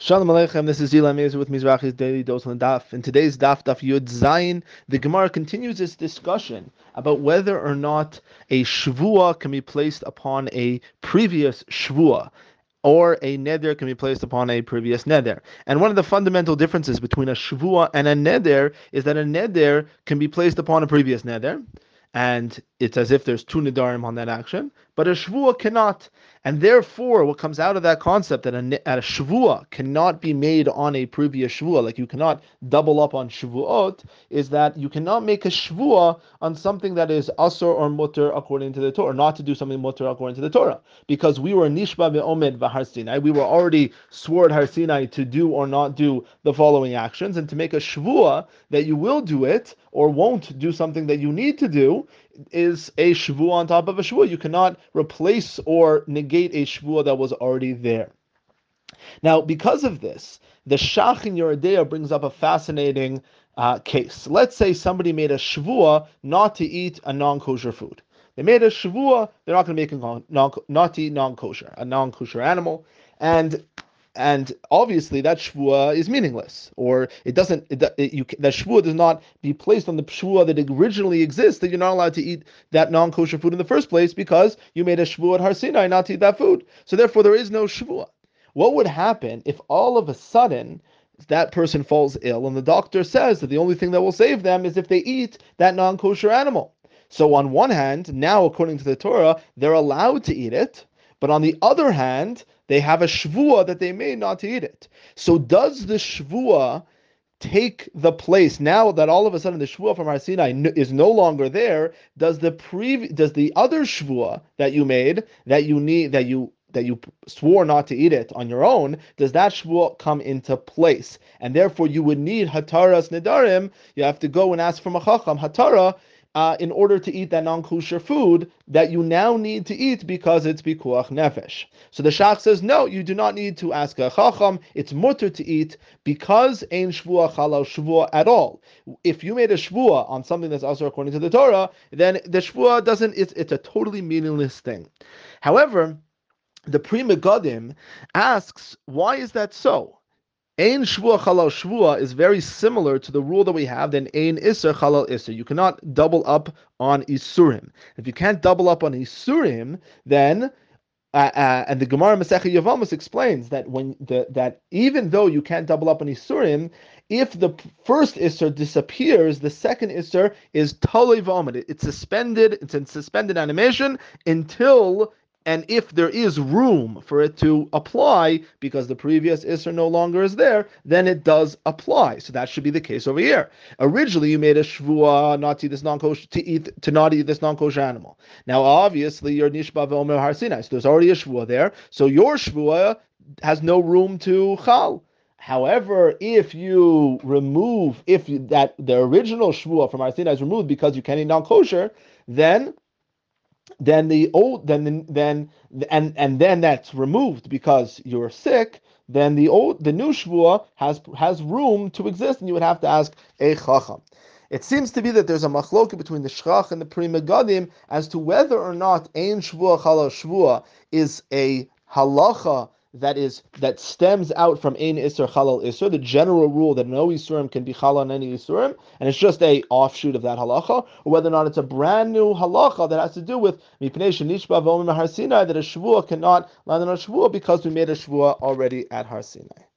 Shalom Aleichem, this is Zila Mezer with Mizrahi's Daily Dose on Daf. In today's Daf, Daf Yud Zayin, the Gemara continues its discussion about whether or not a Shvua can be placed upon a previous Shvua or a neder can be placed upon a previous neder. And one of the fundamental differences between a shvua and a neder is that a neder can be placed upon a previous neder, and it's as if there's two nedarim on that action, but a shvua cannot. And therefore, what comes out of that concept that a, a cannot be made on a previous shvua, like you cannot double up on shvuot, is that you cannot make a shvua on something that is asur or mutter according to the Torah, not to do something mutter according to the Torah, because we were nishba be'omed v'har Sinai, we were already swore Har Sinai to do or not do the following actions, and to make a shvua that you will do it or won't do something that you need to do is a shvua on top of a shvua. You cannot replace or negate a shvua that was already there. Now, because of this, the Shach in Yoreh De'ah brings up a fascinating uh, case. Let's say somebody made a shvuah not to eat a non-kosher food. They made a shvuah; they're not going to make a non, not to eat non-kosher, a non-kosher animal, and and obviously that shvua is meaningless, or it doesn't. It, it, you, that shvua does not be placed on the shvua that originally exists. That you're not allowed to eat that non-kosher food in the first place because you made a shvua at Har Sinai not to eat that food. So therefore, there is no shvua. What would happen if all of a sudden that person falls ill and the doctor says that the only thing that will save them is if they eat that non-kosher animal? So on one hand, now according to the Torah, they're allowed to eat it, but on the other hand, they have a shvua that they made not to eat it. So does the shvua take the place now that all of a sudden the shvua from Har Sinai is no longer there? Does the pre does the other shvua that you made that you need that you that you swore not to eat it on your own, does that shvua come into place? And therefore, you would need hataras nedarim. You have to go and ask from a chacham hatara uh, in order to eat that non-kosher food that you now need to eat because it's pikuach nefesh. So the Shach says, no, you do not need to ask a chacham. It's mutter to eat because ein shvua chalal shvua at all. If you made a shvua on something that's asur according to the Torah, then the shvua doesn't. It's it's a totally meaningless thing. However, the Pri Megadim asks, why is that so? Ein shvua chalal shvua is very similar to the rule that we have then ein iser chalal iser. You cannot double up on isurim. If you can't double up on isurim, then uh, uh, and the Gemara Masechet Yevamos explains that when the, that even though you can't double up on isurim, if the first isser disappears, the second isser is totally vomit. It's suspended. It's in suspended animation until and if there is room for it to apply because the previous Isser no longer is there, then it does apply. So that should be the case over here. Originally, you made a shvua not to eat this non-kosher to eat to not eat this non-kosher animal. Now, obviously, you're nishba ve'omer har Sinai, so there's already a shvua there. So your shvua has no room to chal. However, if you remove, if that the original shvua from Har Sinai is removed because you can't eat non-kosher, then then the old then the, then and and then that's removed because you're sick then the old the new shvua has has room to exist and you would have to ask a chacham. It seems to be that there's a machloka between the Shach and the Pri Megadim as to whether or not ein shvua chala shvua is a halacha that is that stems out from ein isur halal isur, the general rule that no isurim can be halal on any isurim, and it's just a offshoot of that halacha, or whether or not it's a brand new halacha that has to do with mipnei shenishba v'omim har Sinai that a shvua cannot land on a shvua because we made a shvua already at Har Sinai.